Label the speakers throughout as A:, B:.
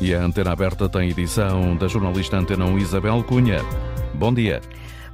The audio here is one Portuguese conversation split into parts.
A: E a Antena Aberta tem edição da jornalista Antena 1 Isabel Cunha. Bom dia.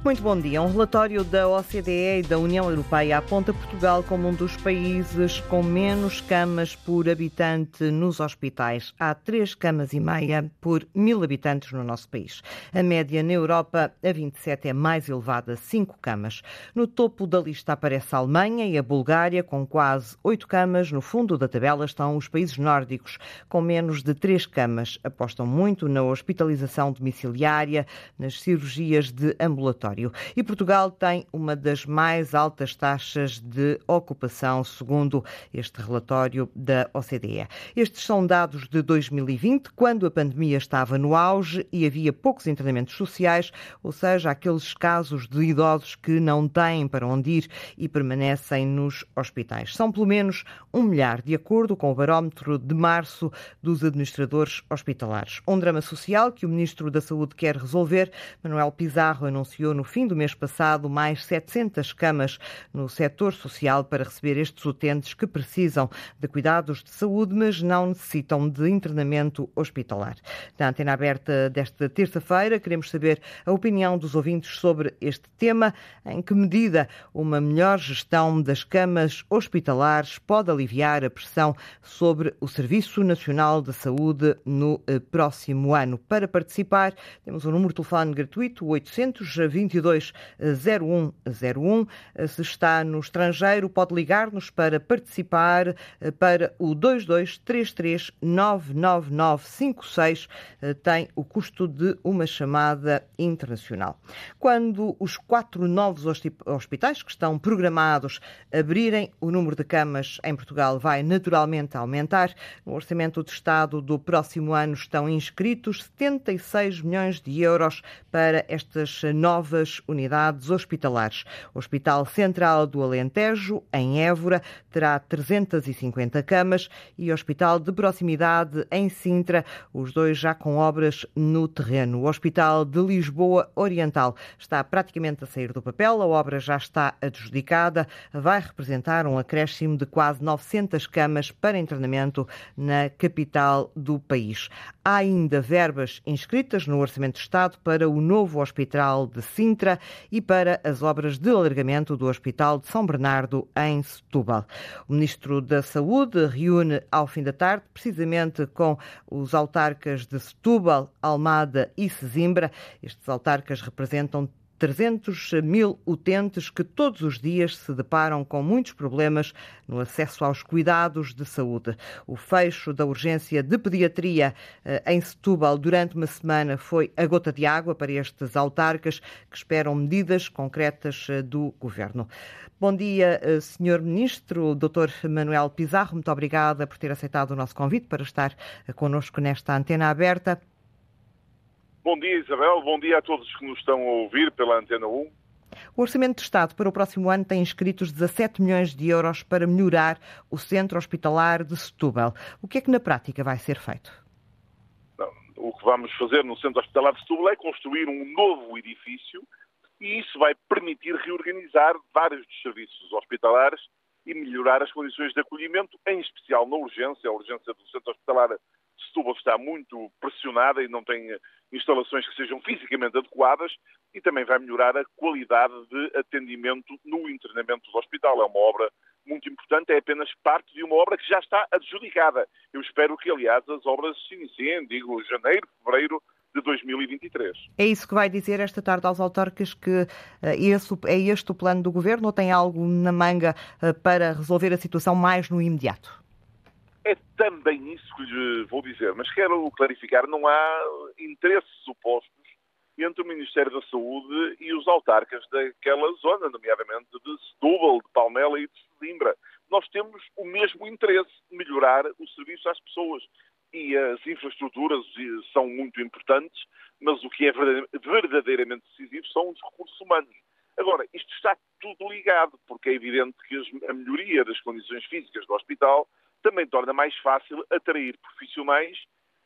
B: Muito bom dia. Um relatório da OCDE e da União Europeia aponta Portugal como um dos países com menos camas por habitante nos hospitais. Há três camas e meia por mil habitantes no nosso país. A média na Europa, a 27, é mais elevada, cinco camas. No topo da lista aparece a Alemanha e a Bulgária, com quase oito camas. No fundo da tabela estão os países nórdicos, com menos de três camas. Apostam muito na hospitalização domiciliária, nas cirurgias de ambulatório. E Portugal tem uma das mais altas taxas de ocupação, segundo este relatório da OCDE. Estes são dados de 2020, quando a pandemia estava no auge e havia poucos internamentos sociais, ou seja, aqueles casos de idosos que não têm para onde ir e permanecem nos hospitais. São pelo menos um milhar, de acordo com o barómetro de março dos administradores hospitalares. Um drama social que o Ministro da Saúde quer resolver. Manuel Pizarro anunciou no fim do mês passado mais 700 camas no setor social para receber estes utentes que precisam de cuidados de saúde, mas não necessitam de internamento hospitalar. Na antena aberta desta terça-feira, queremos saber a opinião dos ouvintes sobre este tema. Em que medida uma melhor gestão das camas hospitalares pode aliviar a pressão sobre o Serviço Nacional de Saúde no próximo ano? Para participar, temos um número de telefone gratuito, 822 0101. Se está no estrangeiro, pode ligar-nos para participar para o 2233-99956. Tem o custo de uma chamada internacional. Quando os quatro novos hospitais que estão programados abrirem, o número de camas em Portugal vai naturalmente aumentar. No Orçamento de Estado do próximo ano estão inscritos 76 milhões de euros para estas novas unidades hospitalares. O Hospital Central do Alentejo, em Évora, terá 350 camas e o Hospital de Proximidade, em Sintra, os dois já com obras no terreno. O Hospital de Lisboa Oriental está praticamente a sair do papel, a obra já está adjudicada, vai representar um acréscimo de quase 900 camas para internamento na capital do país. Há ainda verbas inscritas no Orçamento de Estado para o novo Hospital de Sintra Sintra e para as obras de alargamento do Hospital de São Bernardo, em Setúbal. O Ministro da Saúde reúne ao fim da tarde, precisamente com os autarcas de Setúbal, Almada e Sesimbra. Estes autarcas representam 300 mil utentes que todos os dias se deparam com muitos problemas no acesso aos cuidados de saúde. O fecho da urgência de pediatria eh, em Setúbal durante uma semana foi a gota de água para estes autarcas que esperam medidas concretas eh, do governo. Bom dia, eh, Sr. Ministro, Dr. Manuel Pizarro, muito obrigada por ter aceitado o nosso convite para estar connosco nesta antena aberta.
C: Bom dia, Isabel. Bom dia a todos que nos estão a ouvir pela Antena 1.
B: O Orçamento de Estado para o próximo ano tem inscritos 17 milhões de euros para melhorar o Centro Hospitalar de Setúbal. O que é que na prática vai ser feito?
C: Não, o que vamos fazer no Centro Hospitalar de Setúbal é construir um novo edifício e isso vai permitir reorganizar vários dos serviços hospitalares e melhorar as condições de acolhimento, em especial na urgência. A urgência do Centro Hospitalar Setúbal está muito pressionada e não tem instalações que sejam fisicamente adequadas e também vai melhorar a qualidade de atendimento no internamento do hospital. É uma obra muito importante, é apenas parte de uma obra que já está adjudicada. Eu espero que, aliás, as obras se iniciem, digo, janeiro, fevereiro de 2023.
B: É isso que vai dizer esta tarde aos autarcas que uh, esse, é este o plano do governo ou tem algo na manga uh, para resolver a situação mais no imediato?
C: É também isso que lhe vou dizer, mas quero clarificar, não há interesses opostos entre o Ministério da Saúde e os autarcas daquela zona, nomeadamente de Setúbal, de Palmela e de Sesimbra. Nós temos o mesmo interesse, melhorar o serviço às pessoas. E as infraestruturas são muito importantes, mas o que é verdadeiramente decisivo são os recursos humanos. Agora, isto está tudo ligado, porque é evidente que a melhoria das condições físicas do hospital também torna mais fácil atrair profissionais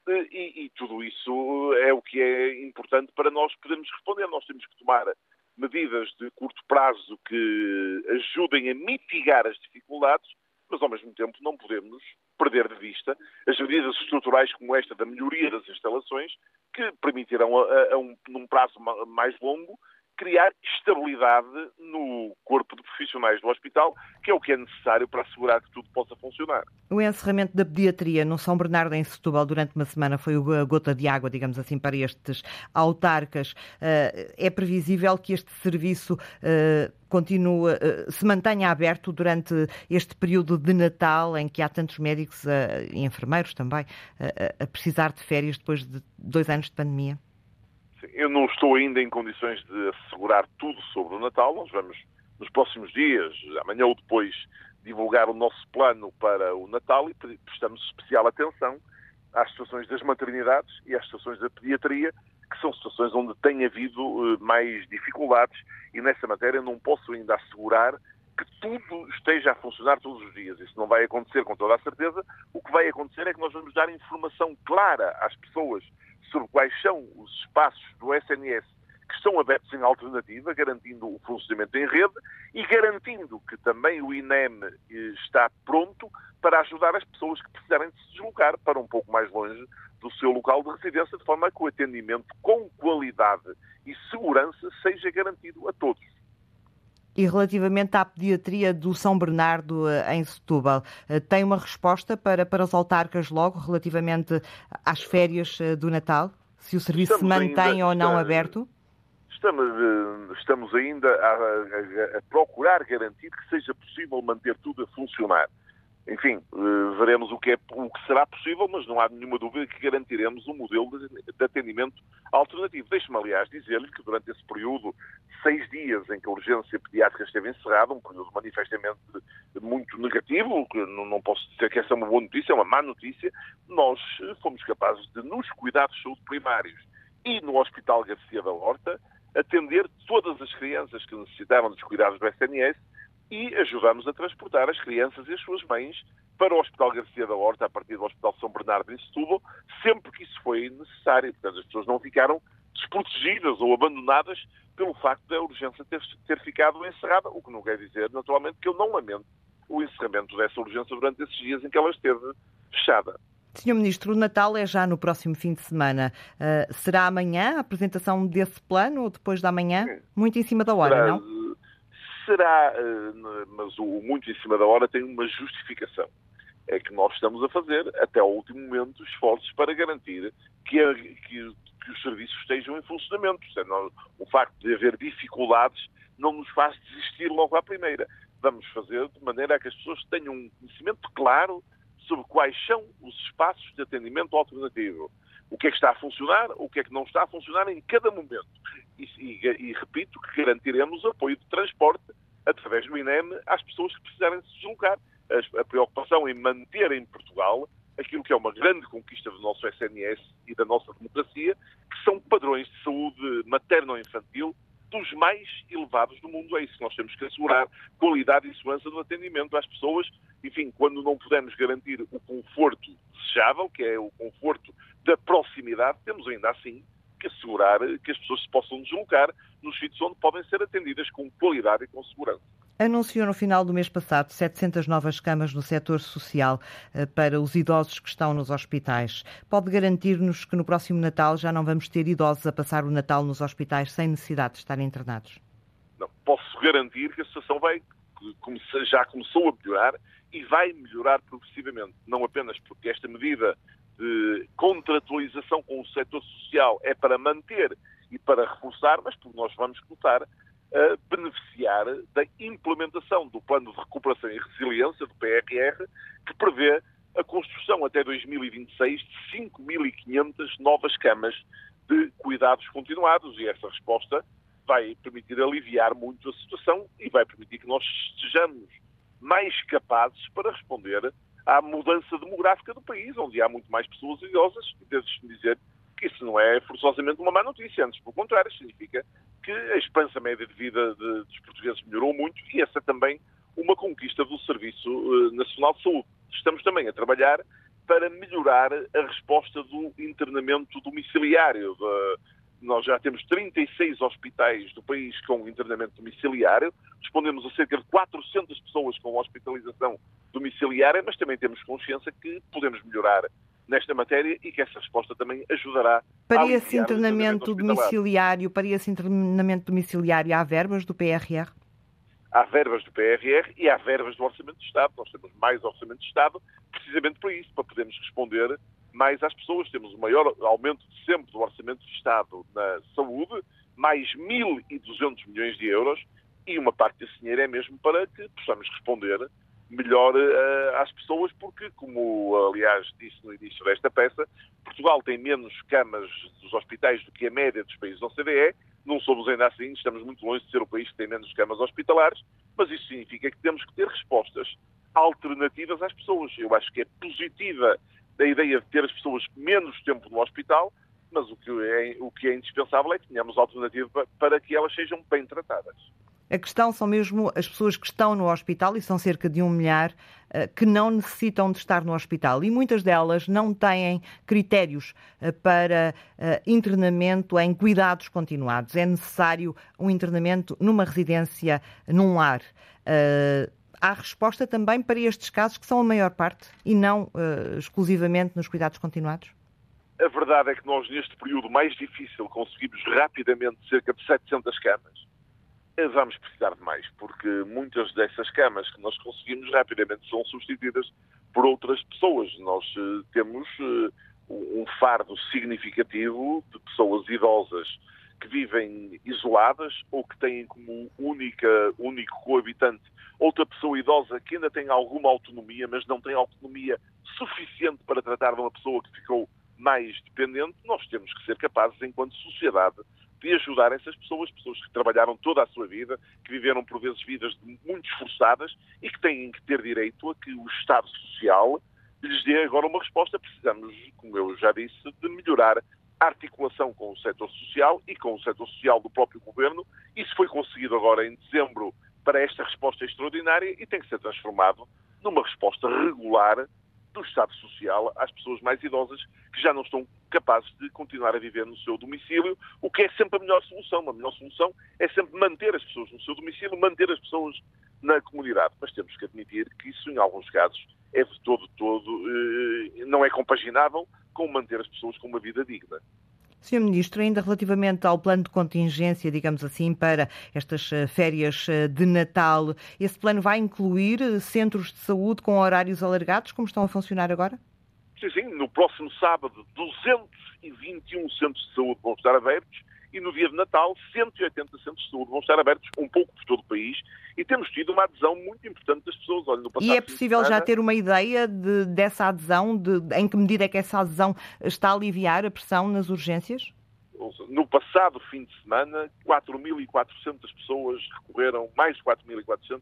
C: eh, e, e, tudo isso é o que é importante para nós podermos responder. Nós temos que tomar medidas de curto prazo que ajudem a mitigar as dificuldades, mas ao mesmo tempo não podemos perder de vista as medidas estruturais como esta da melhoria das instalações, que permitirão, a, a, um, num prazo mais longo, criar estabilidade no corpo de profissionais do hospital, que é o que é necessário para assegurar que tudo possa funcionar.
B: O encerramento da pediatria no São Bernardo em Setúbal durante uma semana foi a gota de água, digamos assim, para estes autarcas. Eh, é previsível que este serviço eh, continue, eh, se mantenha aberto durante este período de Natal em que há tantos médicos e enfermeiros também a precisar de férias depois de dois anos de pandemia?
C: Eu não estou ainda em condições de assegurar tudo sobre o Natal. Nós vamos, nos próximos dias, amanhã ou depois, divulgar o nosso plano para o Natal e prestamos especial atenção às situações das maternidades e às situações da pediatria, que são situações onde tem havido eh, mais dificuldades e nessa matéria não posso ainda assegurar que tudo esteja a funcionar todos os dias. Isso não vai acontecer com toda a certeza. O que vai acontecer é que nós vamos dar informação clara às pessoas sobre quais são os espaços do SNS que estão abertos em alternativa, garantindo o funcionamento em rede e garantindo que também o INEM eh, está pronto para ajudar as pessoas que precisarem de se deslocar para um pouco mais longe do seu local de residência, de forma que o atendimento com qualidade e segurança seja garantido a todos.
B: E relativamente à pediatria do São Bernardo eh, em Setúbal, eh, tem uma resposta para, para os autarcas logo relativamente às férias eh, do Natal? Se o serviço estamos se mantém ou não está, aberto?
C: Estamos, estamos ainda a, a, a procurar garantir que seja possível manter tudo a funcionar. Enfim, eh, veremos o que, é, o que será possível, mas não há nenhuma dúvida que garantiremos um modelo de, atendimento alternativo. Deixe-me, aliás, dizer-lhe que durante esse período, seis dias em que a urgência pediátrica esteve encerrada, um período manifestamente muito negativo, que não, posso dizer que essa é uma boa notícia, é uma má notícia, nós fomos capazes de, nos cuidados de saúde primários e no Hospital Garcia da Horta, atender todas as crianças que necessitavam dos cuidados do SNS e ajudamos a transportar as crianças e as suas mães para o Hospital Garcia da Horta, a partir do Hospital São Bernardo em Setúbal, sempre que isso foi necessário. Portanto, as pessoas não ficaram desprotegidas ou abandonadas pelo facto da urgência ter, ter ficado encerrada, o que não quer dizer, naturalmente, que eu não lamento o encerramento dessa urgência durante esses dias em que ela esteve fechada.
B: Senhor Ministro, o Natal é já no próximo fim de semana. Uh, será amanhã a apresentação desse plano ou depois da manhã? Muito em cima da hora, será, não?
C: Será, eh, mas o muito em cima da hora tem uma justificação. É que nós estamos a fazer, até ao último momento, esforços para garantir que, a, que, que os serviços estejam em funcionamento. O facto de haver dificuldades não nos faz desistir logo à primeira. Vamos fazer de maneira a que as pessoas tenham um conhecimento claro sobre quais são os espaços de atendimento alternativo o que é que está a funcionar, o que é que não está a funcionar em cada momento. E, e, e repito que garantiremos apoio de transporte através do INEM às pessoas que precisarem se deslocar. A, a preocupação em manter em Portugal aquilo que é uma grande conquista do nosso SNS e da nossa democracia, que são padrões de saúde materno-infantil dos mais elevados do mundo. É isso que nós temos que assegurar, qualidade e segurança do atendimento às pessoas. Enfim, quando não pudermos garantir o conforto desejável, que é o conforto da proximidade, temos ainda assim que assegurar que as pessoas se possam deslocar nos sítios onde podem ser atendidas com qualidade e com segurança.
B: Anunciou no final do mês passado 700 novas camas no setor social eh, para os idosos que estão nos hospitais. Pode garantir-nos que no próximo Natal já não vamos ter idosos a passar o Natal nos hospitais sem necessidade de estarem internados?
C: Não, posso garantir que a situação vai, já começou a melhorar e vai melhorar progressivamente. Não apenas porque esta medida de contratualização com o setor social é para manter e para reforçar, mas porque nós vamos começar beneficiar da implementação do Plano de Recuperação e Resiliência, do PRR, que prevê a construção até 2026 de 5.500 novas camas de cuidados continuados. E essa resposta vai permitir aliviar muito a situação e vai permitir que nós estejamos mais capazes para responder à mudança demográfica do país, onde há muito mais pessoas idosas, e deixe-me dizer que isso não é forçosamente uma má notícia, antes pelo contrário, significa que a esperança média de vida de, dos portugueses melhorou muito e essa é também uma conquista do Serviço uh, Nacional de Saúde. Estamos também a trabalhar para melhorar a resposta do internamento domiciliário, nós já temos 36 hospitais do país com internamento domiciliário, respondemos a cerca de 400 pessoas com hospitalização domiciliária, mas também temos consciência que podemos melhorar nesta matéria e que essa resposta também ajudará
B: para esse internamento domiciliário, para esse internamento domiciliário há verbas do PRR?
C: Há verbas do PRR e há verbas do Orçamento de Estado. Nós temos mais Orçamento de Estado precisamente para isso, para podermos responder mais às pessoas. Temos o maior aumento sempre do Orçamento de Estado na saúde, mais 1.200 milhões de euros, e uma parte desse dinheiro é mesmo para que possamos responder melhor uh, às pessoas, porque, como aliás disse no início desta peça, Portugal tem menos camas dos hospitais do que a média dos países da OCDE. Não somos ainda assim, estamos muito longe de ser o país que tem menos camas hospitalares, mas isso significa que temos que ter respostas alternativas às pessoas. Eu acho que é positiva a ideia de ter as pessoas menos tempo no hospital, mas o que é, o que é indispensável é que tenhamos alternativa para que elas sejam bem tratadas.
B: A questão são mesmo as pessoas que estão no hospital, e são cerca de um milhar, eh, que não necessitam de estar no hospital. E muitas delas não têm critérios eh, para eh, internamento em cuidados continuados. É necessário um internamento numa residência, num lar. Há resposta também para estes casos, que são a maior parte, e não exclusivamente nos cuidados continuados?
C: A verdade é que nós, neste período mais difícil, conseguimos rapidamente cerca de 700 camas vamos precisar de mais, porque muitas dessas camas que nós conseguimos rapidamente são substituídas por outras pessoas. Nós uh, temos uh, um fardo significativo de pessoas idosas que vivem isoladas ou que têm como única, único coabitante outra pessoa idosa que ainda tem alguma autonomia, mas não tem autonomia suficiente para tratar de uma pessoa que ficou mais dependente. Nós temos que ser capazes, enquanto sociedade, de ajudar essas pessoas, pessoas que trabalharam toda a sua vida, que viveram por vezes vidas muito esforçadas e que têm que ter direito a que o Estado Social lhes dê agora uma resposta. Precisamos, como eu já disse, de melhorar a articulação com o setor social e com o setor social do próprio governo. Isso foi conseguido agora em dezembro para esta resposta extraordinária e tem que ser transformado numa resposta regular do Estado Social às pessoas mais idosas que já não estão capazes de continuar a viver no seu domicílio, o que é sempre a melhor solução. A melhor solução é sempre manter as pessoas no seu domicílio, manter as pessoas na comunidade. Mas temos que admitir que isso, em alguns casos, é de todo, todo, eh, não é compaginável com manter as pessoas com uma vida digna.
B: Sr. Ministro, ainda relativamente ao plano de contingência, digamos assim, para estas eh, férias eh, de Natal, esse plano vai incluir eh, centros de saúde com horários alargados, como estão a funcionar agora?
C: Sim, sim. No próximo sábado, 221 centros de saúde vão estar abertos e no dia de Natal 180 centros de saúde vão estar abertos um pouco por todo o país e temos tido uma adesão muito importante das pessoas.
B: Olha, e é possível semana... já ter uma ideia de, dessa adesão, de, em que medida é que essa adesão está a aliviar a pressão nas urgências?
C: No passado fim de semana, 4.400 pessoas recorreram, mais de 4.400,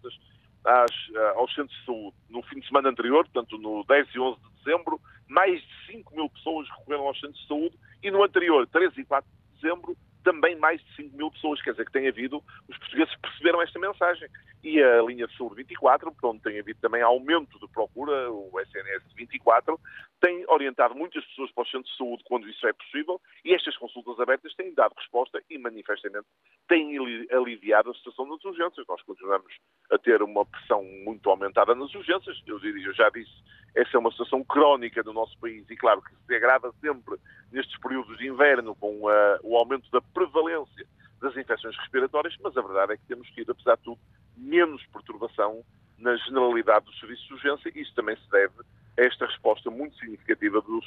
C: eh, aos centros de saúde. No fim de semana anterior, portanto no 10 e 11 de dezembro, mais de 5 mil pessoas recorreram aos centros de saúde e no anterior, 13 e 4 de dezembro, também mais de 5 mil pessoas. Quer dizer, que tem havido, os portugueses perceberam esta mensagem. E a linha saúde 24, onde tem havido também aumento de procura, o SNS 24, tem orientado muitas pessoas para os centros de saúde quando isso é possível e estas consultas abertas têm dado resposta e manifestamente têm aliviado a situação das urgências. Nós continuamos a ter uma pressão muito aumentada nas urgências. Eu diria, eu já disse, essa é uma situação crónica do nosso país e claro que se agrava sempre nestes períodos de inverno com uh, o aumento da prevalência das infecções respiratórias, mas a verdade é que temos tido, apesar de tudo, menos perturbação na generalidade dos serviços de urgência e isso também se deve a esta resposta muito significativa dos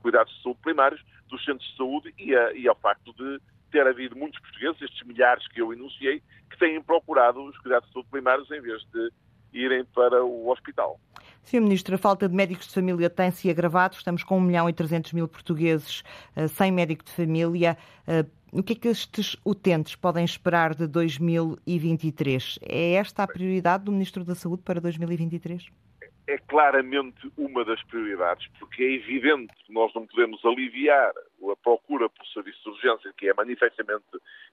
C: cuidados de saúde primários, dos centros de saúde e, a, e ao facto de ter havido muitos portugueses, estes milhares que eu enunciei, que têm procurado os cuidados de saúde primários em vez de irem para o hospital.
B: Sr. Ministro, a falta de médicos de família tem-se agravado. Estamos com 1 milhão e 300 mil portugueses uh, sem médico de família. Uh, o que é que estes utentes podem esperar de 2023? É esta a prioridade do Ministro da Saúde para 2023?
C: É claramente uma das prioridades, porque é evidente que nós não podemos aliviar a procura por serviço de urgência, que é manifestamente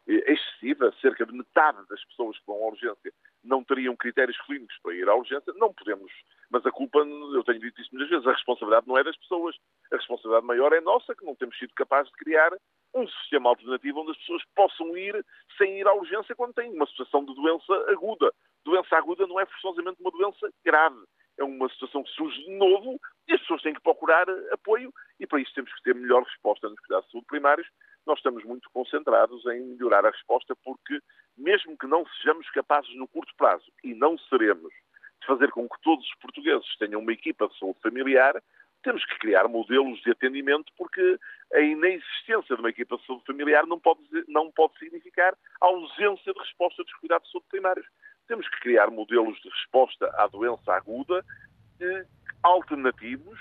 C: eh, excessiva, cerca de metade das pessoas que vão à urgência não teriam critérios clínicos para ir à urgência, não podemos. Mas a culpa, eu tenho dito isso muitas vezes, a responsabilidade não é das pessoas. A responsabilidade maior é nossa, que não temos sido capazes de criar um sistema alternativo onde as pessoas possam ir sem ir à urgência quando têm uma situação de doença aguda. Doença aguda não é forçosamente uma doença grave. É uma situação que surge de novo e as pessoas têm que procurar apoio e para isso temos que ter melhor resposta nos cuidados de saúde primários. Nós estamos muito concentrados em melhorar a resposta porque, mesmo que não sejamos capazes no curto prazo, e não seremos, de fazer com que todos os portugueses tenham uma equipa de saúde familiar, temos que criar modelos de atendimento porque a inexistência de uma equipa de saúde familiar não pode, não pode significar a ausência de resposta dos cuidados de saúde primários. Temos que criar modelos de resposta à doença aguda eh, alternativos,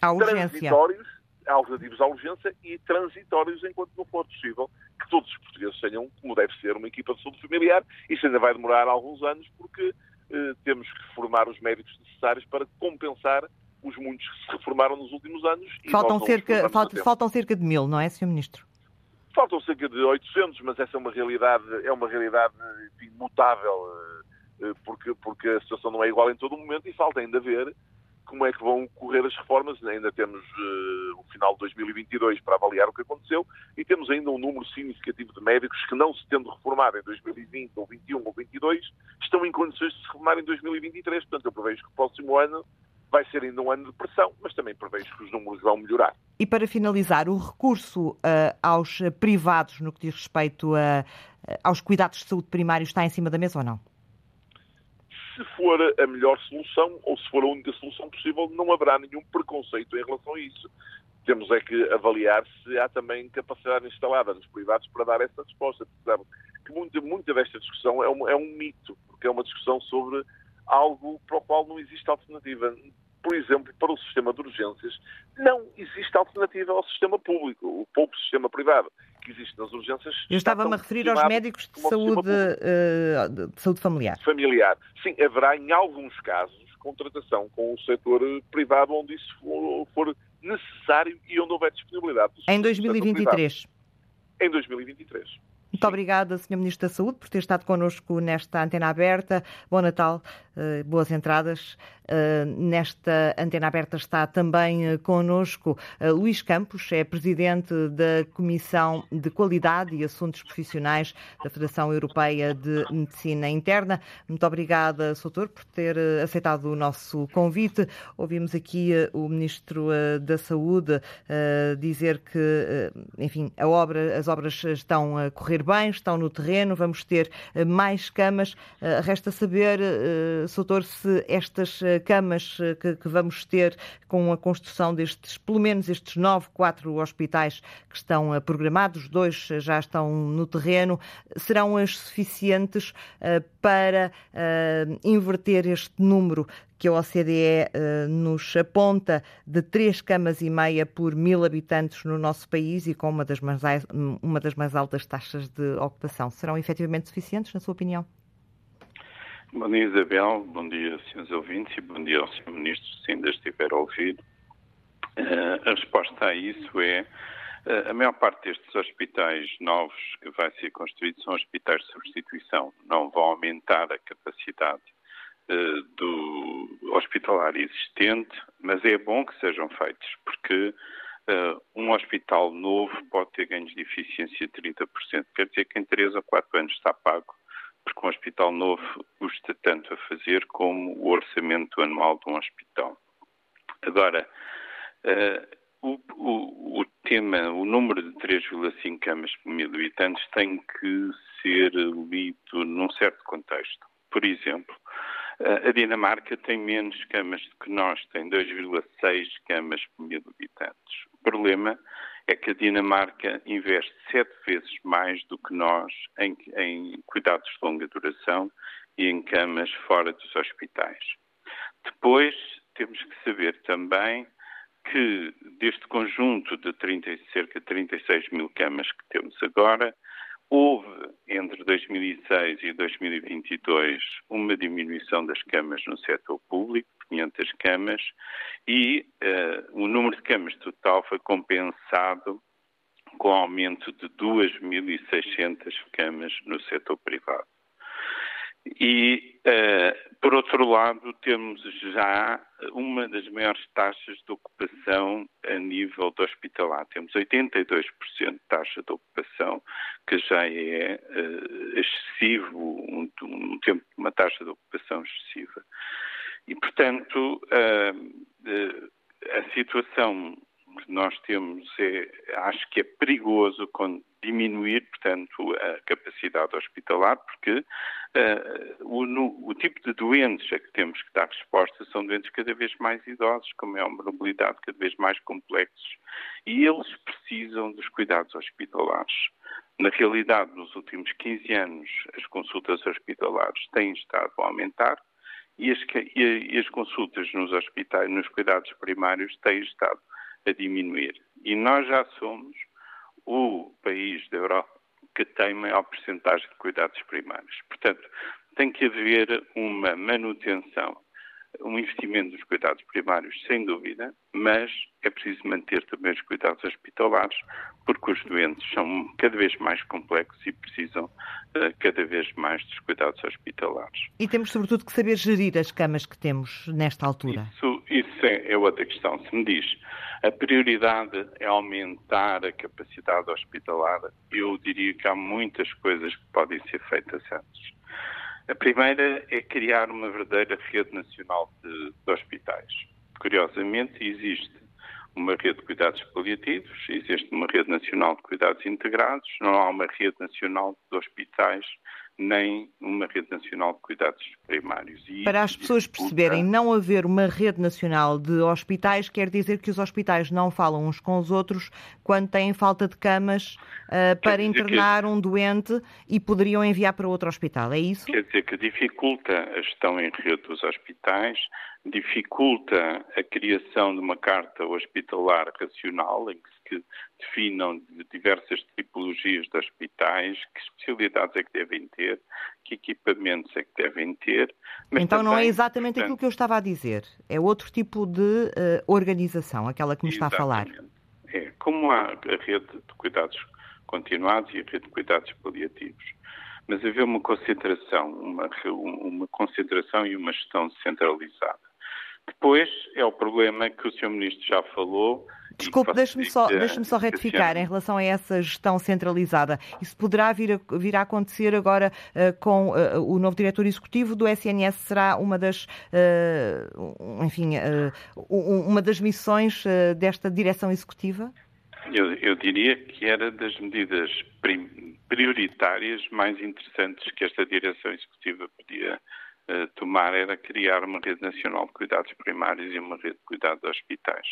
C: transitórios, alternativos à urgência e transitórios enquanto não for possível que todos os portugueses tenham, como deve ser, uma equipa de saúde familiar. Isso ainda vai demorar alguns anos porque eh, temos que formar os médicos necessários para compensar os muitos que se reformaram nos últimos anos.
B: Faltam, cerca, faltam, faltam cerca de mil, não é, Sr. Ministro?
C: Faltam cerca de 800, mas essa é uma realidade, é uma realidade enfim, mutável, eh, eh, porque, porque a situação não é igual em todo o momento e falta ainda ver como é que vão correr as reformas. Ainda temos uh, o final de 2022 para avaliar o que aconteceu e temos ainda um número significativo de médicos que, não se tendo reformado em 2020 ou 21 ou 22, estão em condições de se reformar em 2023. Portanto, eu prevejo que o próximo ano vai ser ainda um ano de pressão, mas também prevejo que os números vão melhorar.
B: E para finalizar, o recurso uh, aos privados no que diz respeito a, uh, aos cuidados de saúde primários está em cima da mesa ou não?
C: Se for a melhor solução ou se for a única solução possível, não haverá nenhum preconceito em relação a isso. Temos é que avaliar se há também capacidade instalada nos privados para dar essa resposta. Sabe que muita, muita desta discussão é um, é um mito, porque é uma discussão sobre algo para o qual não existe alternativa. Por exemplo, para o sistema de urgências, não existe alternativa ao sistema público, o pouco sistema privado que existe nas urgências.
B: Eu estava-me a referir aos médicos de saúde, uh, de saúde familiar.
C: Familiar. Sim, haverá em alguns casos contratação com o setor privado onde isso for, for necessário e onde houver disponibilidade.
B: Em 2023.
C: Em 2023.
B: Muito obrigada, Sr. Ministro da Saúde, por ter estado connosco nesta antena aberta. Bom Natal, eh, boas entradas. Eh, nesta antena aberta está também eh, connosco Luís Campos, é presidente da Comissão de Qualidade e Assuntos Profissionais da Federação Europeia de Medicina Interna. Muito obrigada, Soutor, por ter aceitado o nosso convite. Ouvimos aqui o Ministro da Saúde dizer que, enfim, obra, as obras estão a correr bem, estão no terreno, vamos ter mais camas. Resta saber, Soutor, se estas camas eh, que, que, vamos ter com a construção destes, pelo menos estes nove, quatro hospitais que estão uh, programados, dois já estão no terreno, serão as suficientes para inverter este número que a OCDE nos aponta de três camas e meia por mil habitantes no nosso país e com uma das mais, uma das mais altas taxas de ocupação. Serão efetivamente suficientes, na sua opinião?
D: Bom dia, Isabel. Bom dia, senhores ouvintes, e bom dia ao Sr. Ministro, se ainda estiver a ouvir. Uh, a resposta a isso é uh, a maior parte destes hospitais novos que vai ser construídos são hospitais de substituição. Não vão aumentar a capacidade uh, do hospitalar existente, mas é bom que sejam feitos, porque um hospital novo pode ter ganhos de eficiência de 30%. Quer dizer que em 3 ou 4 anos está pago porque um hospital novo custa tanto a fazer como o orçamento anual de um hospital. Agora, uh, o, o, o, tema, o número de 3,5 camas por mil habitantes tem que ser lido num certo contexto. Por exemplo, uh, a Dinamarca tem menos camas do que nós, tem 2,6 camas por mil habitantes. O problema é que a Dinamarca investe sete vezes mais do que nós em, em cuidados de longa duração e em camas fora dos hospitais. Depois, temos que saber também que deste conjunto de 30, cerca de 36 mil camas que temos agora, houve entre 2006 e 2022 uma diminuição das camas no setor público, 500 camas, e uh, o número de camas total foi compensado com aumento de 2.600 camas no setor privado. E, uh, por outro lado, temos já uma das maiores taxas de ocupação a nível do hospitalar. Temos 82% de taxa de ocupação, que já é uh, excessivo, um, um, tempo, uma taxa de ocupação excessiva. E, portanto, uh, a situação que nós temos é, acho que é perigoso quando diminuir, portanto, a capacidade hospitalar, porque uh, o, no, o, tipo de doentes a que temos que dar resposta são doentes cada vez mais idosos, com maior mobilidade, cada vez mais complexos, e eles precisam dos cuidados hospitalares. Na realidade, nos últimos 15 anos, as consultas hospitalares têm estado a aumentar e as, e as consultas nos hospitais, nos cuidados primários, têm estado a diminuir. E nós já somos o país da Europa que tem maior percentagem de cuidados primários. Portanto, tem que haver uma manutenção, um investimento nos cuidados primários, sem dúvida, mas é preciso manter também os cuidados hospitalares, porque os doentes são cada vez mais complexos e precisam uh, cada vez mais dos cuidados hospitalares.
B: E temos, sobretudo, que saber gerir as camas que temos nesta altura.
D: Isso, isso é, é outra questão. Se me diz a prioridade é aumentar a capacidade hospitalar. Eu diria que há muitas coisas que podem ser feitas antes. A primeira é criar uma verdadeira rede nacional de, de hospitais. Curiosamente, existe uma rede de cuidados paliativos, existe uma rede nacional de cuidados integrados, não há uma rede nacional de hospitais nem uma rede nacional de cuidados primários.
B: E Para as pessoas perceberem, não haver uma rede nacional de hospitais quer dizer que os hospitais não falam uns com os outros quando têm falta de camas uh, para internar que... um doente e poderiam enviar para outro hospital, é isso?
D: Quer dizer que dificulta a gestão em rede dos hospitais, dificulta a criação de uma carta hospitalar racional, em que se definam diversas tipologias de hospitais, que especialidades é que devem ter, que equipamentos é que devem ter.
B: então também, não é exatamente portanto, aquilo que eu estava a dizer, é outro tipo de uh, organização, aquela que me está a falar.
D: É, como há a rede de cuidados continuados e a rede de cuidados paliativos mas haver uma concentração, uma, uma concentração e uma gestão centralizada. Depois é o problema que o Sr. Ministro já falou.
B: Desculpe, deixe-me só, deixe só retificar em relação a essa gestão centralizada. Isso poderá vir a, vir a acontecer agora uh, com uh, o novo diretor executivo do SNS? Será uma das, uh, enfim, uma das missões desta direção executiva?
D: Eu, eu, diria que era das medidas prioritárias mais interessantes que esta direção executiva podia tomar era criar uma rede nacional de cuidados primários e uma rede de cuidados hospitais.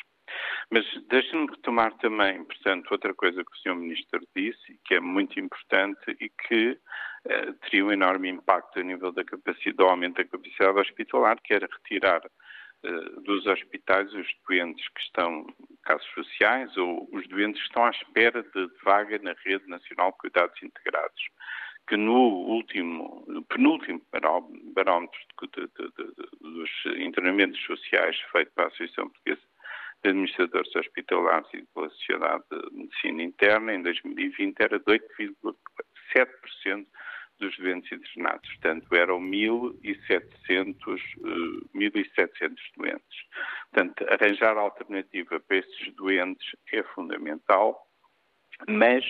D: Mas deixe-me retomar também, portanto, outra coisa que o Sr. Ministro disse, que é muito importante e que uh, teria um enorme impacto a nível da capacidade, do aumento da capacidade hospitalar, que era retirar uh, dos hospitais os doentes que estão casos sociais ou os doentes que estão à espera de vaga na Rede Nacional de Cuidados Integrados que no último, no penúltimo barómetro de, de, de, dos internamentos sociais feito pela Associação Portuguesa de Administradores Hospitalares e pela Sociedade de Medicina Interna, em 2020 era de 8,7% dos doentes internados. Portanto, eram 1.700, uh, 1.700 doentes. Portanto, arranjar alternativa para esses doentes é fundamental, mas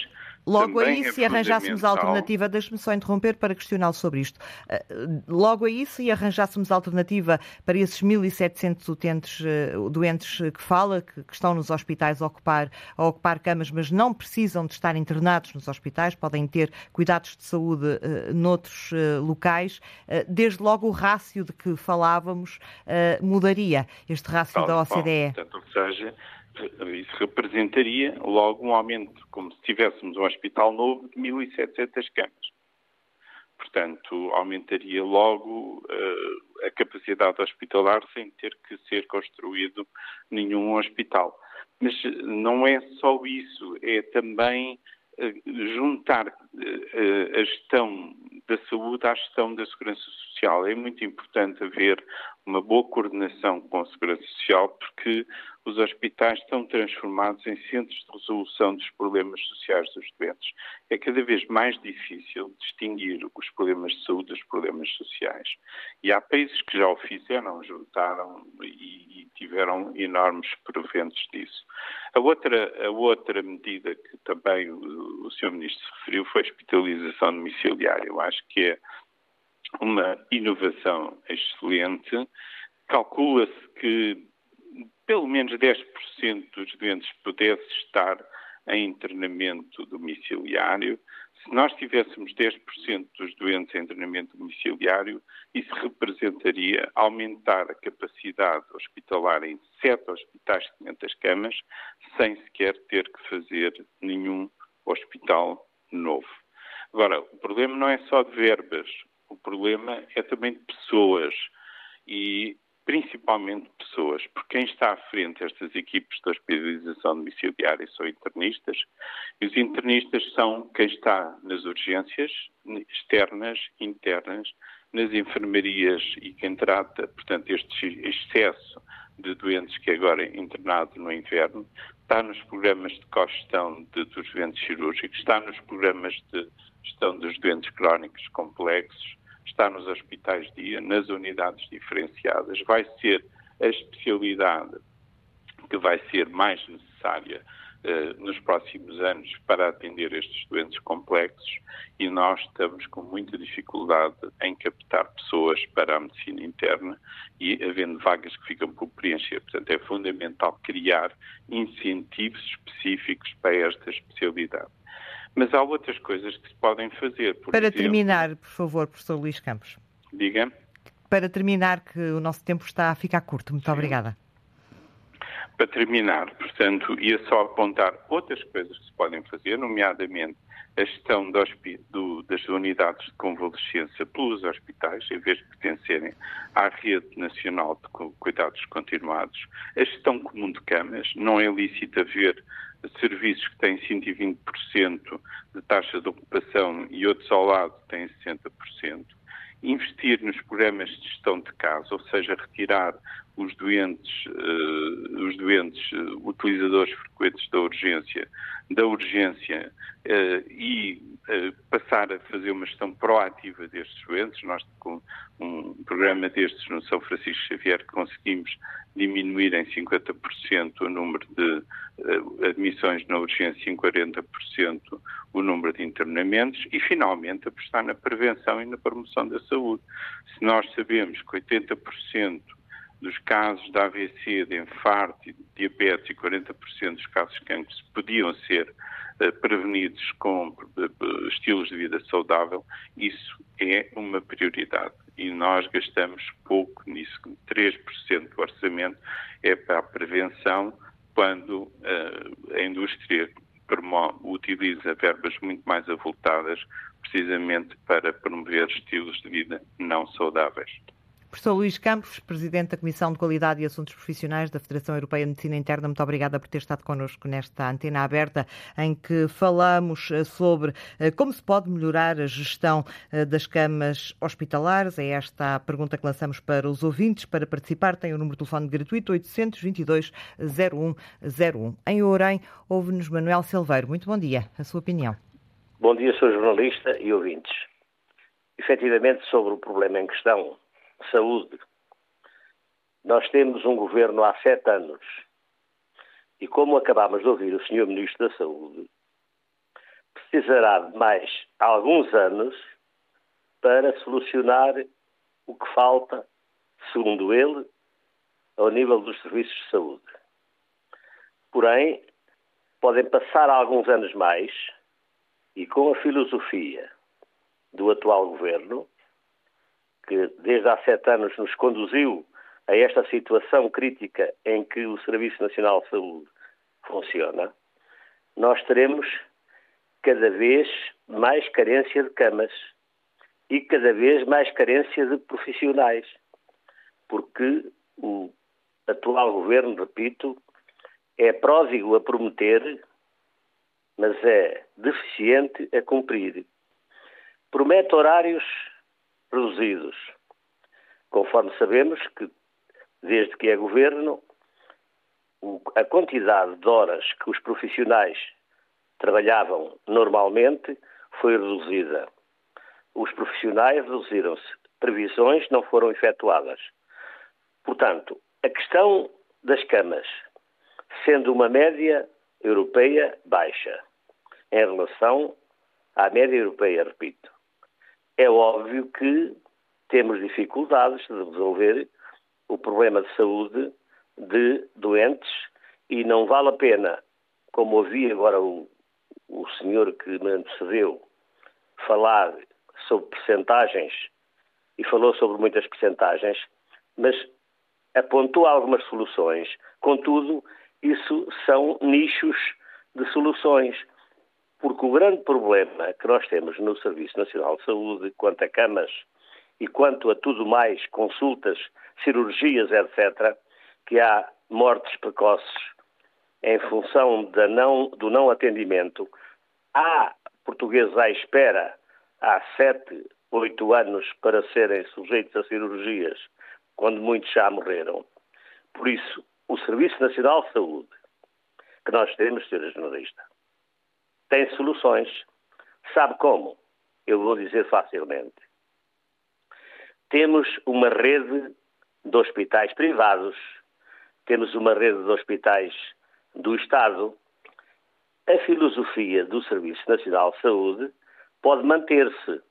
B: Logo aí, é se arranjássemos a alternativa, deixe-me só interromper para questioná-lo sobre isto. Eh, logo aí, se arranjássemos a alternativa para esses 1.700 utentes, eh, doentes que fala, que, estão nos hospitais a ocupar, a ocupar camas, mas não precisam de estar internados nos hospitais, podem ter cuidados de saúde uh, noutros uh, locais, uh, desde logo o rácio de que falávamos mudaria, este rácio da OCDE.
D: Bom, portanto, ou seja, isso representaria logo um aumento, como se tivéssemos um hospital novo de 1.700 camas. Portanto, aumentaria logo uh, a capacidade hospitalar sem ter que ser construído nenhum hospital. Mas não é só isso, é também uh, juntar uh, a gestão da saúde à gestão da segurança social. É muito importante haver uma boa coordenação com a segurança social, porque os hospitais estão transformados em centros de resolução dos problemas sociais dos doentes. É cada vez mais difícil distinguir os problemas de saúde dos problemas sociais. E há países que já o fizeram, juntaram e, e tiveram enormes proventos disso. A outra, a outra medida que também o, o Sr. Ministro referiu foi a hospitalização domiciliária. Eu acho que é uma inovação excelente. Calcula-se que pelo menos 10% dos doentes pudesse estar em internamento domiciliário. Se nós tivéssemos 10% dos doentes em internamento domiciliário, isso representaria aumentar a capacidade hospitalar em 7 hospitais de 500 camas, sem sequer ter que fazer nenhum hospital novo. Agora, o problema não é só de verbas, o problema é também de pessoas. E principalmente pessoas, porque quem está à frente destas equipes de hospitalização domiciliária são internistas, e os internistas são quem está nas urgências externas, internas, nas enfermarias e quem trata, portanto, este excesso de doentes que agora é internado no inverno, está nos programas de cogestão dos doentes cirúrgicos, está nos programas de gestão dos doentes crónicos complexos, está nos hospitais dia, nas unidades diferenciadas, vai ser a especialidade que vai ser mais necessária uh, nos próximos anos para atender estes doentes complexos e nós estamos com muita dificuldade em captar pessoas para a medicina interna e havendo vagas que ficam por preencher. Portanto, é fundamental criar incentivos específicos para esta especialidade. Mas há outras coisas que se podem fazer.
B: Para exemplo, terminar, por favor, professor Luís Campos.
D: Diga.
B: Para terminar, que o nosso tempo está a ficar curto. Muito Sim. obrigada.
D: Para terminar, portanto, ia só apontar outras coisas que se podem fazer, nomeadamente a gestão do, das unidades de convalescência pelos hospitais, em vez de pertencerem à rede nacional de cuidados continuados, a gestão comum de camas, não é lícito haver serviços que têm 120% de taxa de ocupação e outros ao lado têm 60%, investir nos programas de gestão de casos, ou seja, retirar os doentes, uh, os doentes uh, utilizadores frequentes da urgência, da urgência uh, e passar a fazer uma gestão proativa destes doentes. Nós, com um programa destes no São Francisco Xavier, conseguimos diminuir em 50% o número de admissões na urgência, em 40% o número de internamentos e, finalmente, apostar na prevenção e na promoção da saúde. Se nós sabemos que 80% dos casos de AVC, de infarto, de diabetes e 40% dos casos de cancro podiam ser uh, prevenidos com uh, estilos de vida saudável, isso é uma prioridade. E nós gastamos pouco nisso, 3% do orçamento é para a prevenção, quando uh, a indústria utiliza verbas muito mais avultadas precisamente para promover estilos de vida não saudáveis.
B: Professor Luís Campos, Presidente da Comissão de Qualidade e Assuntos Profissionais da Federação Europeia de Medicina Interna, muito obrigada por ter estado connosco nesta antena aberta em que falamos eh, sobre eh, como se pode melhorar a gestão eh, das camas hospitalares. É esta a pergunta que lançamos para os ouvintes. Para participar, tem o número de telefone gratuito 822 0101. Em Orem, ouve-nos Manuel Silveiro. Muito bom dia. A sua opinião.
E: Bom dia, sou jornalista e ouvintes. Efetivamente, sobre o problema em questão, saúde. Nós temos um governo há sete anos e, como acabámos de ouvir o Sr. Ministro da Saúde, precisará de mais alguns anos para solucionar o que falta, segundo ele, ao nível dos serviços de saúde. Porém, podem passar alguns anos mais e, com a filosofia do atual governo, que desde há sete anos nos conduziu a esta situação crítica em que o Serviço Nacional de Saúde funciona, nós teremos cada vez mais carência de camas e cada vez mais carência de profissionais, porque o atual governo, repito, é pródigo a prometer, mas é deficiente a cumprir. Promete horários reduzidos. Conforme sabemos que, desde que é governo, a quantidade de horas que os profissionais trabalhavam normalmente foi reduzida. Os profissionais reduziram-se, previsões não foram efetuadas. Portanto, a questão das camas, sendo uma média europeia baixa em relação à média europeia, repito, é óbvio que temos dificuldades de resolver o problema de saúde de doentes e não vale a pena, como ouvi agora o, o senhor que me antecedeu falar sobre percentagens e falou sobre muitas percentagens, mas apontou algumas soluções. Contudo, isso são nichos de soluções. Porque o grande problema que nós temos no Serviço Nacional de Saúde, quanto a camas e quanto a tudo mais, consultas, cirurgias, etc., que há mortes precoces em função não, do não atendimento. Há portugueses à espera há sete, oito anos para serem sujeitos a cirurgias, quando muitos já morreram. Por isso, o Serviço Nacional de Saúde, que nós temos, Sr. Jornalista, tem soluções. Sabe como? Eu vou dizer facilmente. Temos uma rede de hospitais privados, temos uma rede de hospitais do Estado. A filosofia do Serviço Nacional de Saúde pode manter-se.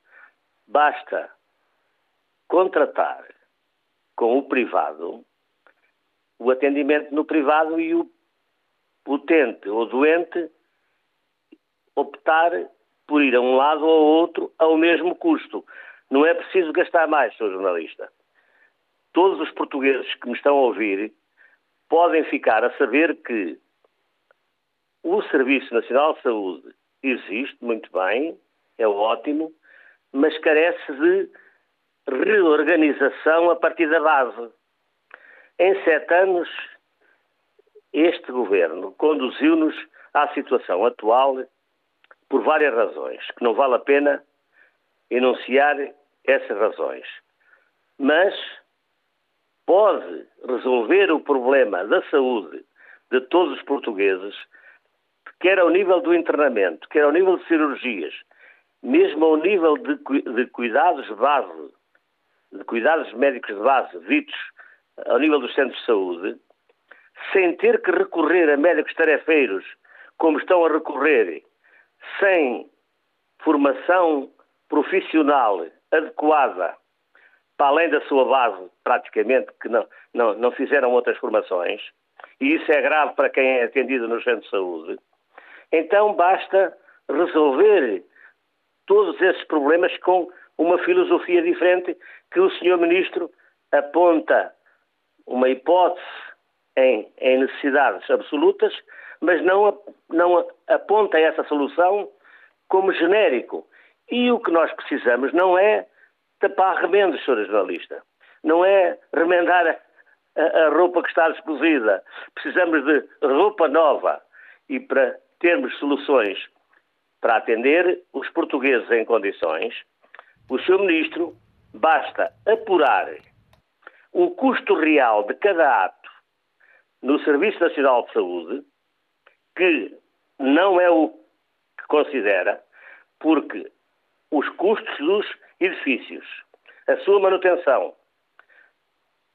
E: Basta contratar com o privado o atendimento no privado e o utente ou doente optar por ir a um lado ou ao outro ao mesmo custo. Não é preciso gastar mais, Sr. Jornalista. Todos os portugueses que me estão a ouvir podem ficar a saber que o Serviço Nacional de Saúde existe muito bem, é ótimo, mas carece de reorganização a partir da base. Em sete anos, este governo conduziu-nos à situação atual por várias razões, que não vale a pena enunciar essas razões. Mas pode resolver o problema da saúde de todos os portugueses, quer ao nível do internamento, quer ao nível de cirurgias, mesmo ao nível de, de cuidados de base, de cuidados médicos de base, ditos ao nível dos centros de saúde, sem ter que recorrer a médicos tarefeiros, como estão a recorrer sem formação profissional adequada, para além da sua base, praticamente, que não, não, não fizeram outras formações, e isso é grave para quem é atendido no centro de saúde, então basta resolver todos esses problemas com uma filosofia diferente que o Sr. Ministro aponta uma hipótese em, em necessidades absolutas mas não, não aponta essa solução como genérico. E o que nós precisamos não é tapar remendos, Sr. Jornalista. Não é remendar a, a, roupa que está descosida. Precisamos de roupa nova. E para termos soluções para atender os portugueses em condições, o Sr. Ministro basta apurar o custo real de cada ato no Serviço Nacional de Saúde que não é o que considera, porque os custos dos edifícios, a sua manutenção,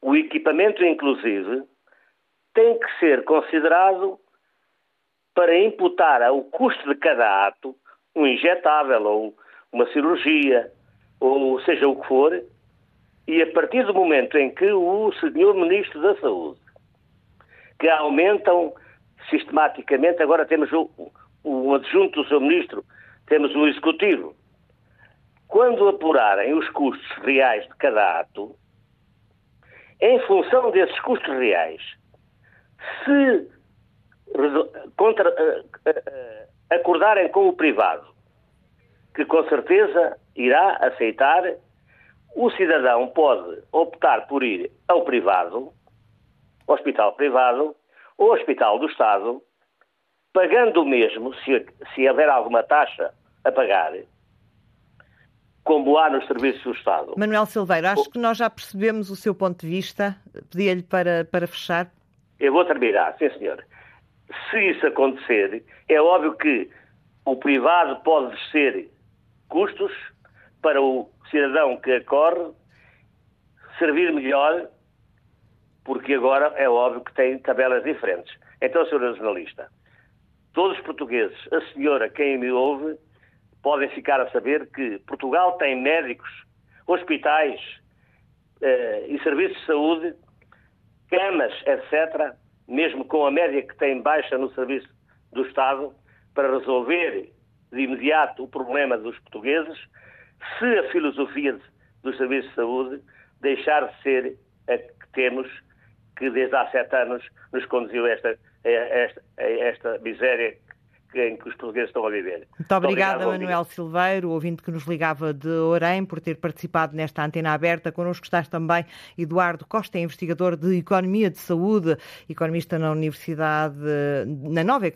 E: o equipamento inclusive, tem que ser considerado para imputar ao custo de cada ato um injetável ou uma cirurgia, ou seja o que for, e a partir do momento em que o Senhor Ministro da Saúde, que aumentam sistematicamente, agora temos o, o adjunto do seu ministro, temos o executivo. Quando apurarem os custos reais de cada ato, em função desses custos reais, se contra, uh, uh, acordarem com o privado, que com certeza irá aceitar, o cidadão pode optar por ir ao privado, hospital privado, o Hospital do Estado, pagando o mesmo, se, se houver alguma taxa a pagar, como há nos serviços do Estado.
B: Manuel Silveira, acho que nós já percebemos o seu ponto de vista. Pedia-lhe para, para fechar.
E: Eu vou terminar, sim senhor. Se isso acontecer, é óbvio que o privado pode ser custos para o cidadão que acorre servir melhor, porque agora é óbvio que tem tabelas diferentes. Então, senhora jornalista, todos os portugueses, a senhora, quem me ouve, podem ficar a saber que Portugal tem médicos, hospitais eh, e serviços de saúde, camas, etc., mesmo com a média que tem baixa no serviço do Estado, para resolver de imediato o problema dos portugueses, se a filosofia dos serviços de saúde deixar de ser a que temos, que desde há sete anos nos conduziu a esta, a esta, a esta miséria em que os portugueses estão a viver.
B: Muito obrigada, Manuel Silveiro, ouvinte que nos ligava de Orem, por ter participado nesta antena aberta. Connosco está também Eduardo Costa, investigador de Economia de Saúde, economista na Universidade, na Nova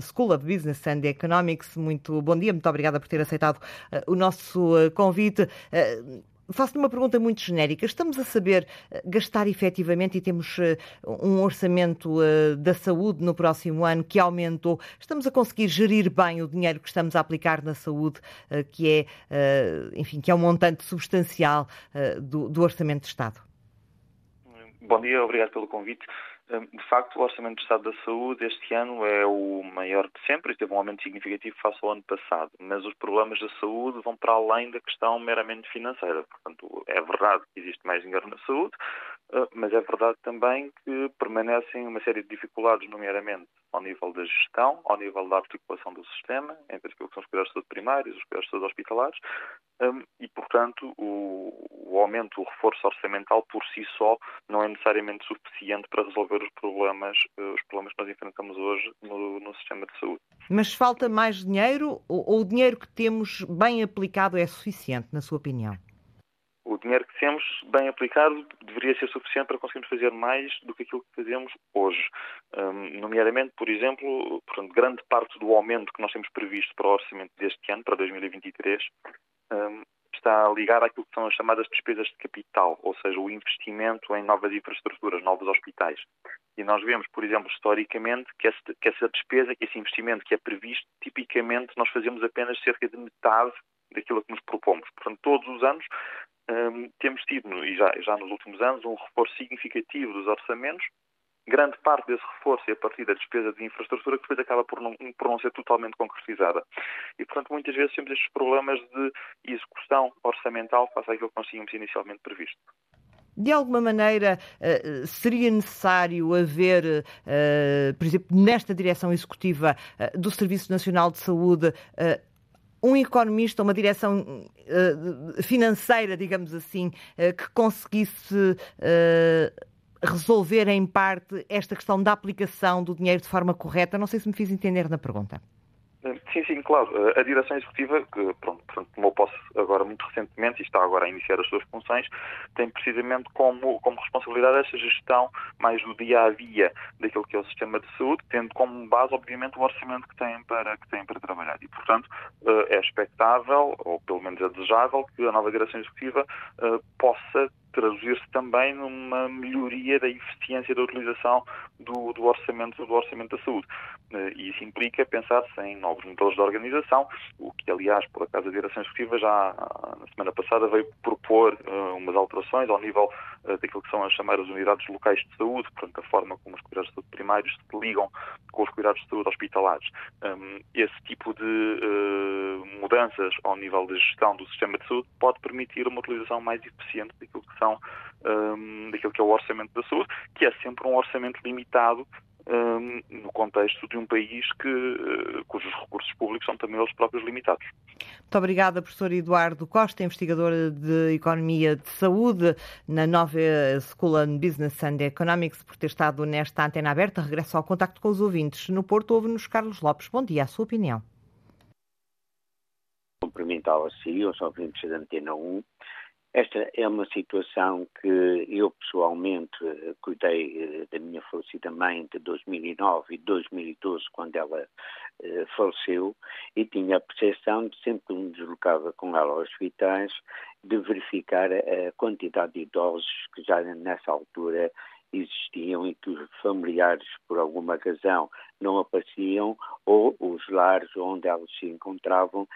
B: School of Business and Economics. Muito bom dia, muito obrigada por ter aceitado uh, o nosso uh, convite. Faço-lhe uma pergunta muito genérica. Estamos a saber eh, gastar efetivamente e temos eh, um orçamento eh, da saúde no próximo ano que aumentou. Estamos a conseguir gerir bem o dinheiro que estamos a aplicar na saúde, que é, enfim, que é um montante substancial do, do orçamento de Estado?
F: Bom dia, obrigado pelo convite. Hum, de facto, o Orçamento de Estado da Saúde este ano é o maior de sempre e teve um aumento significativo face ao ano passado. Mas os problemas da saúde vão para além da questão meramente financeira. Portanto, é verdade que existe mais dinheiro na saúde, mas é verdade também que permanecem uma série de dificuldades, nomeadamente ao nível da gestão, ao nível da articulação do sistema, entre aquilo que são os cuidados de saúde primários, os cuidados de saúde hospitalares, hum, e, portanto, o, o aumento, o reforço orçamental por si só não é necessariamente suficiente para resolver os problemas, eh, os problemas que nós enfrentamos hoje no, no sistema de saúde.
B: Mas falta mais dinheiro ou, ou o dinheiro que temos bem aplicado é suficiente, na sua opinião?
F: O dinheiro que temos, bem aplicado, deveria ser suficiente para conseguirmos fazer mais do que aquilo que fazemos hoje. Um, nomeadamente, por exemplo, portanto, grande parte do aumento que nós temos previsto para o orçamento deste ano, para 2023, um, está ligado àquilo que são as chamadas despesas de capital, ou seja, o investimento em novas infraestruturas, novos hospitais. E nós vemos, por exemplo, historicamente, que, que essa despesa, que esse investimento que é previsto, tipicamente nós fazemos apenas cerca de metade daquilo que nos propomos. Portanto, todos os anos um, temos tido, e já, já nos últimos anos, um reforço significativo dos orçamentos. Grande parte desse reforço é a partir da despesa de infraestrutura que depois acaba por não, por não ser totalmente concretizada. E, portanto, muitas vezes temos estes problemas de execução orçamental face àquilo que nós tínhamos inicialmente previsto.
B: De alguma maneira, uh, seria necessário haver, uh, por exemplo, nesta direção executiva uh, do Serviço Nacional de Saúde, um economista, uma direção uh, financeira, digamos assim, uh, que conseguisse uh, resolver em parte esta questão da aplicação do dinheiro de forma correta? Não sei se me fiz entender na pergunta.
F: Sim, sim, claro. A direção executiva, que pronto, tomou posse agora muito recentemente e está agora a iniciar as suas funções, tem precisamente como, como responsabilidade essa gestão mais do dia a dia daquilo que é o sistema de saúde, tendo como base, obviamente, o orçamento que têm para, que têm para trabalhar. E, portanto, eh, é expectável, ou pelo menos é desejável, que a nova direção executiva eh, possa traduzir-se também numa melhoria da eficiência da utilização do, do, orçamento do orçamento da saúde. Eh, e isso implica pensar-se em novos modelos de organização, o que, aliás, por acaso, a Direção Executiva já na semana passada veio propor uh, umas alterações ao nível daquilo que são as chamadas unidades locais de saúde, portanto, a forma como os cuidados de saúde primários se ligam com os cuidados de saúde hospitalares. Um, esse tipo de uh, mudanças ao nível de gestão do sistema de saúde pode permitir uma utilização mais eficiente daquilo que são um, daquilo que é o orçamento da saúde, que é sempre um orçamento limitado um, no contexto de um país que, uh, cujos recursos públicos são também eles próprios limitados.
B: Muito obrigada, professor Eduardo Costa, investigador de Economia de Saúde na Nova School of Business and Economics, por ter estado nesta antena aberta. Regresso ao contacto com os ouvintes. No Porto, ouve-nos Carlos Lopes. Bom dia, a sua opinião.
G: Cumprimentá-lo a si, aos ouvintes da Antena 1 esta é uma situação que eu pessoalmente eh, cuidei eh, da minha falecida mãe de 2009 e 2012, quando ela eh, faleceu, e tinha a percepção de sempre que me deslocava com ela aos hospitais, de verificar a quantidade de idosos que já nessa altura existiam e que os familiares, por alguma razão, não apareciam, ou os lares onde elas se encontravam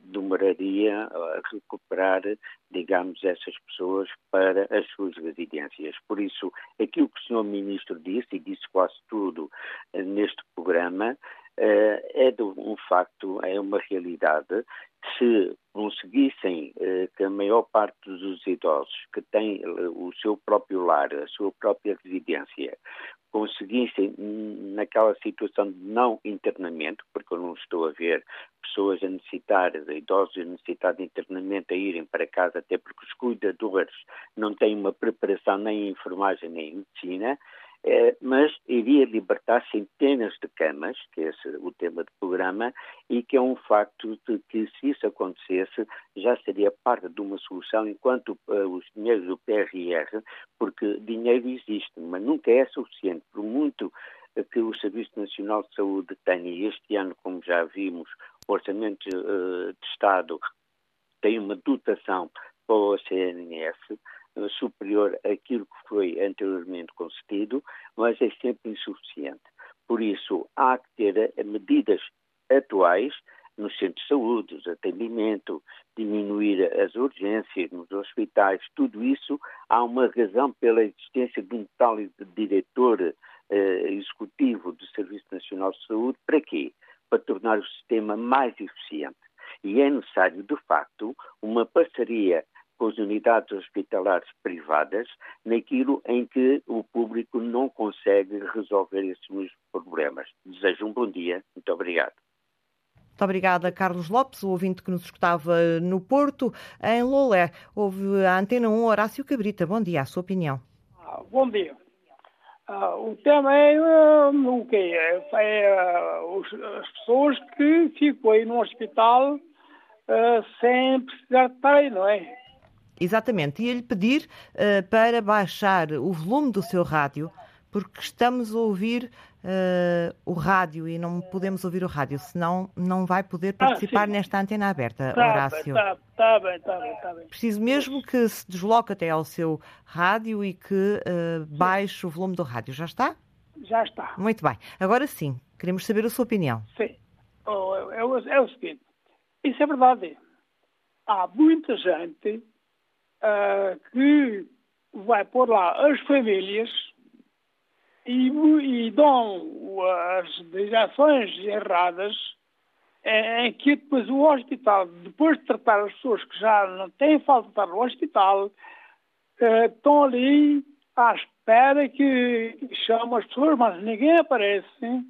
G: demoraria a recuperar, digamos, essas pessoas para as suas residências. Por isso, aquilo que o Sr. Ministro disse, e disse quase tudo eh, neste programa, eh, é um facto, é uma realidade. Se conseguissem eh, que a maior parte dos idosos que têm o seu próprio lar, a sua própria residência, conseguissem, naquela situação de não internamento, porque eu não estou a ver pessoas a necessitar, idosos a necessitar de internamento a irem para casa, até porque os cuidadores não têm uma preparação nem em enfermagem nem em medicina, mas iria libertar centenas de camas, que é o tema do programa, e que é um facto de que se isso acontecesse já seria parte de uma solução enquanto uh, os dinheiros do PRR, porque dinheiro existe, mas nunca é suficiente, por muito que o Serviço Nacional de Saúde tenha, e este ano, como já vimos, o Orçamento uh, de Estado tem uma dotação para o CNS, superior àquilo que foi anteriormente concedido, mas é sempre insuficiente. Por isso, há que ter medidas atuais nos centros de saúde, os atendimento, diminuir as urgências nos hospitais, tudo isso há uma razão pela existência de um tal diretor eh, executivo do Serviço Nacional de Saúde. Para quê? Para tornar o sistema mais eficiente. E é necessário, de facto, uma parceria com as unidades hospitalares privadas naquilo em que o público não consegue resolver esses problemas. Desejo um bom dia. Muito obrigado.
B: Muito obrigada, Carlos Lopes, o ouvinte que nos escutava no Porto. Em Lolé, houve a Antena 1 Horácio Cabrita. Bom dia, a sua opinião.
H: Ah, bom dia. Ah, o tema é uh, o quê? É, é uh, os, as pessoas que ficam aí no hospital uh, sem precisar de estar aí, não é?
B: Exatamente. Ia-lhe pedir uh, para baixar o volume do seu rádio, porque estamos a ouvir uh, o rádio e não podemos ouvir o rádio, senão não vai poder ah, participar ah, nesta antena aberta, tá Horácio.
H: Está tá bem, está bem, está bem.
B: Preciso mesmo que se desloque até ao seu rádio e que uh, baixe o volume do rádio. Já está?
H: Já está.
B: Muito bem. Agora sim, queremos saber a sua opinião.
H: Sim. Oh, é, é, é o seguinte, isso é verdade. Há muita gente uh, que vai pôr lá as famílias e, e dão as direções erradas em que depois o hospital, depois de tratar as pessoas que já não têm falta de estar no hospital, uh, estão ali à espera que chamam as pessoas, mas ninguém aparece.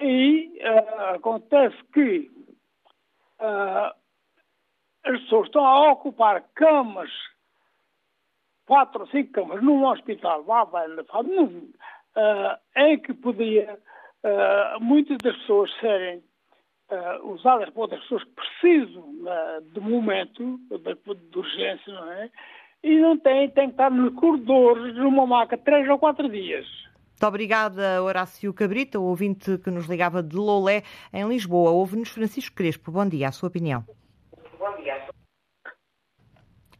H: E uh, acontece que uh, as pessoas estão a ocupar camas, quatro ou cinco camas, num hospital, lá vai, num, uh, em que podia uh, muitas das pessoas serem uh, usadas por outras pessoas que precisam uh, de momento, de, de, urgência, não é? E não têm, têm que estar nos corredores numa maca três ou quatro dias.
B: Muito obrigada, Horácio Cabrita, o ouvinte que nos ligava de Lolé, em Lisboa. Ouve-nos Francisco Crespo. Bom dia, a sua opinião.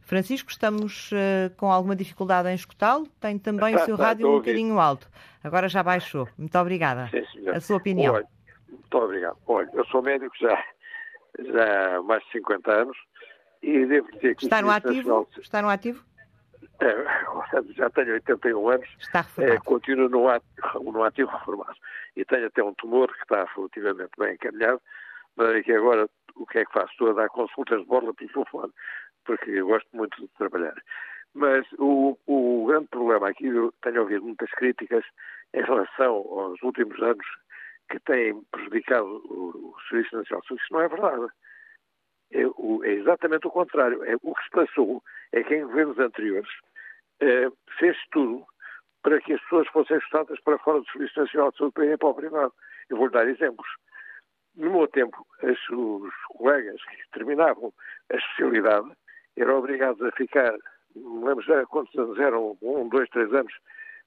B: Francisco, estamos uh, com alguma dificuldade em escutá-lo. Tem também tá, o seu tá, rádio um bocadinho alto. Agora já baixou. Muito obrigada. Sim, a sua opinião.
I: Olha, muito obrigado. Olha, eu sou médico já, já há mais de 50 anos e devo dizer que...
B: Está no ativo? Nacional... Está no ativo?
I: É, já tenho 81 anos.
B: Está reformado. É,
I: continuo no ativo, no ativo reformado. E tenho até um tumor que está relativamente bem encaminhado, mas é que agora o que é que faço? Estou a dar consultas de borla pelo telefone porque eu gosto muito de trabalhar. Mas o, o grande problema aqui, eu tenho ouvido muitas críticas em relação aos últimos anos que têm prejudicado o, o Serviço Nacional de Saúde. Isso não é verdade. É, o, é, exatamente o contrário. É, o que se passou é que em governos anteriores é, fez tudo para que as pessoas fossem ajustadas para fora do Serviço Nacional de Saúde para irem para o privado. Eu vou dar exemplos. No meu tempo, os colegas que terminavam a especialidade eram obrigados a ficar, não lembro já quantos anos eram, um, dois, três anos,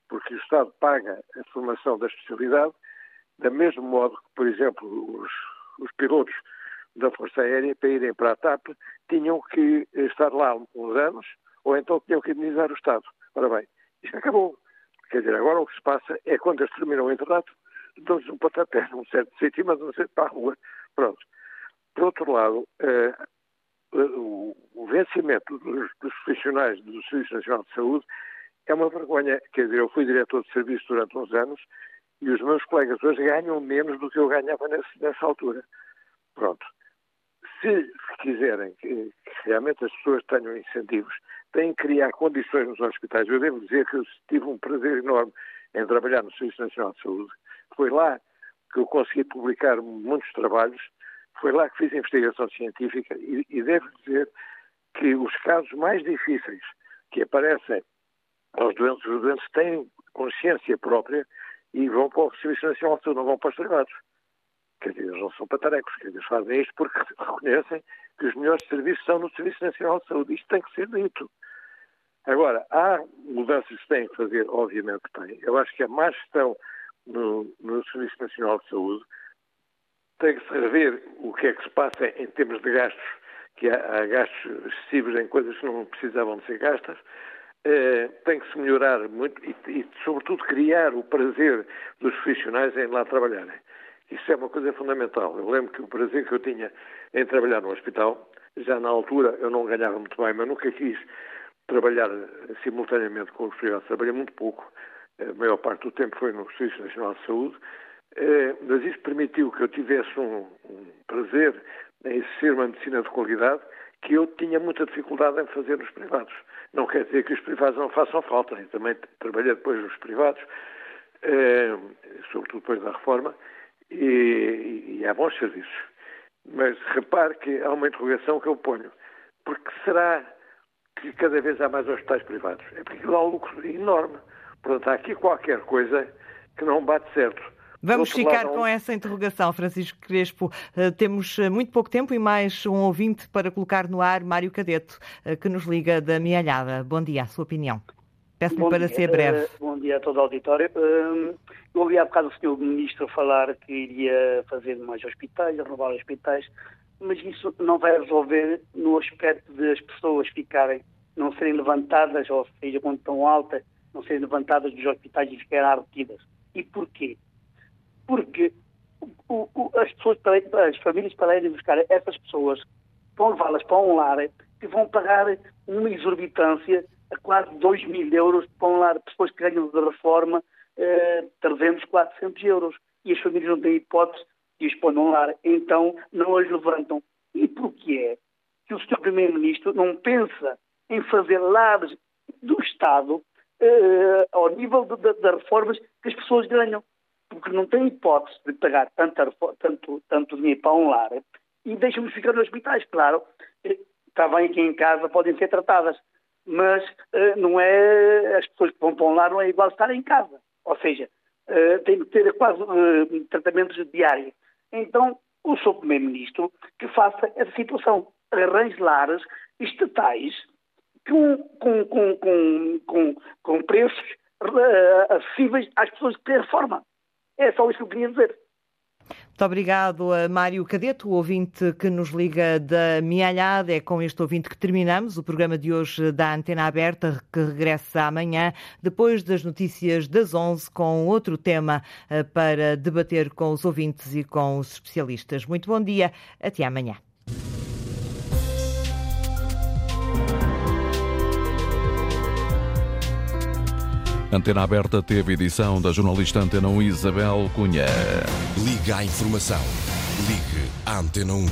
I: porque o Estado paga a formação da especialidade, da mesmo modo que, por exemplo, os, os pilotos da Força Aérea, para irem para a TAP, tinham que estar lá uns anos, ou então tinham que indemnizar o Estado. Ora bem, isto acabou. Quer dizer, agora o que se passa é quando eles terminam o internato, dão-lhes um pontapé num certo sítio, mas não sei para a rua. Pronto. Por outro lado, eh, o, o, vencimento dos, dos, profissionais do Serviço Nacional de Saúde é uma vergonha. Quer dizer, eu fui diretor de serviço durante uns anos e os meus colegas hoje ganham menos do que eu ganhava nesse, nessa altura. Pronto. Se quiserem que realmente as pessoas tenham incentivos, têm que criar condições nos hospitais. Eu devo dizer que eu tive um prazer enorme em trabalhar no Serviço Nacional de Saúde. Foi lá que eu consegui publicar muitos trabalhos foi lá que fiz investigação científica e, e devo dizer que os casos mais difíceis que aparecem aos doentes, os doentes têm consciência própria e vão para o Serviço Nacional de Saúde, não vão para os privados. Quer dizer, eles não são patarecos, quer dizer, fazem isto porque reconhecem que os melhores serviços são no Serviço Nacional de Saúde. Isto tem que ser dito. Agora, há mudanças que têm que fazer, obviamente que têm. Eu acho que a má gestão no, no Serviço Nacional de Saúde tem que se rever o que é que se passa em termos de gastos, que há, há gastos excessivos em coisas que não precisavam de ser gastas. Eh, tem que se melhorar muito e, e, sobretudo, criar o prazer dos profissionais em lá trabalharem. Isso é uma coisa fundamental. Eu lembro que o prazer que eu tinha em trabalhar no hospital, já na altura eu não ganhava muito bem, mas nunca quis trabalhar simultaneamente com os privados. Trabalhei muito pouco. A maior parte do tempo foi no Serviço Nacional de Saúde eh, mas isso permitiu que eu tivesse um, um prazer em ser uma medicina de qualidade que eu tinha muita dificuldade em fazer nos privados. Não quer dizer que os privados não façam falta. Eu também trabalhei depois nos privados, eh, sobretudo depois da reforma, e, e há bons serviços. Mas repare que há uma interrogação que eu ponho. Porque será que cada vez há mais hospitais privados? É porque dá um lucro enorme. Portanto, há aqui qualquer coisa que não bate certo.
B: Vamos ficar lado, com essa interrogação, Francisco Crespo. Uh, temos uh, muito pouco tempo e mais um ouvinte para colocar no ar, Mário Cadeto, uh, que nos liga da Mialhada. Bom dia, a sua opinião. Peço-lhe para dia. ser breve.
J: bom dia a todo o auditório. eu ouvi há bocado o Sr. Ministro falar que iria fazer mais hospitais, renovar hospitais, mas isso não vai resolver no aspecto de as pessoas ficarem, não serem levantadas, ou seja, quando estão altas, não serem levantadas dos hospitais e ficarem retidas. E porquê? porque o, o, as pessoas, as famílias para irem buscar essas pessoas, vão levá-las para um lar que vão pagar uma exorbitância a quase 2 mil euros para um lar, pessoas que ganham de reforma eh, 300, 400 euros. E as famílias não têm hipótese de os pôr num lar, então não as levantam. E porquê é que o Sr. Primeiro-Ministro não pensa em fazer lares do Estado eh, ao nível das reformas que as pessoas ganham? porque não tem hipótese de pagar tanto, tanto, dinheiro para um lar e deixam-nos ficar nos hospitais, claro. Está bem que em casa podem ser tratadas, mas uh, não é as pessoas que vão para um lar não é igual estar em casa. Ou seja, uh, tem que ter quase tratamentos diários. Então, o Sr. Primeiro-Ministro que faça essa situação. Arranje lares estatais com, com, com, com, com, com preços acessíveis às pessoas que têm reforma. É só isso que eu queria dizer.
B: Muito obrigado a Mário Cadeto, o ouvinte que nos liga da Mialhada. É com este ouvinte que terminamos o programa de hoje da Antena Aberta, que regressa amanhã, depois das notícias das 11, com outro tema eh, para debater com os ouvintes e com os especialistas. Muito bom dia, até amanhã.
A: Antena Aberta teve edição da jornalista Antena 1 Isabel Cunha.
K: Liga à informação. Ligue à Antena 1.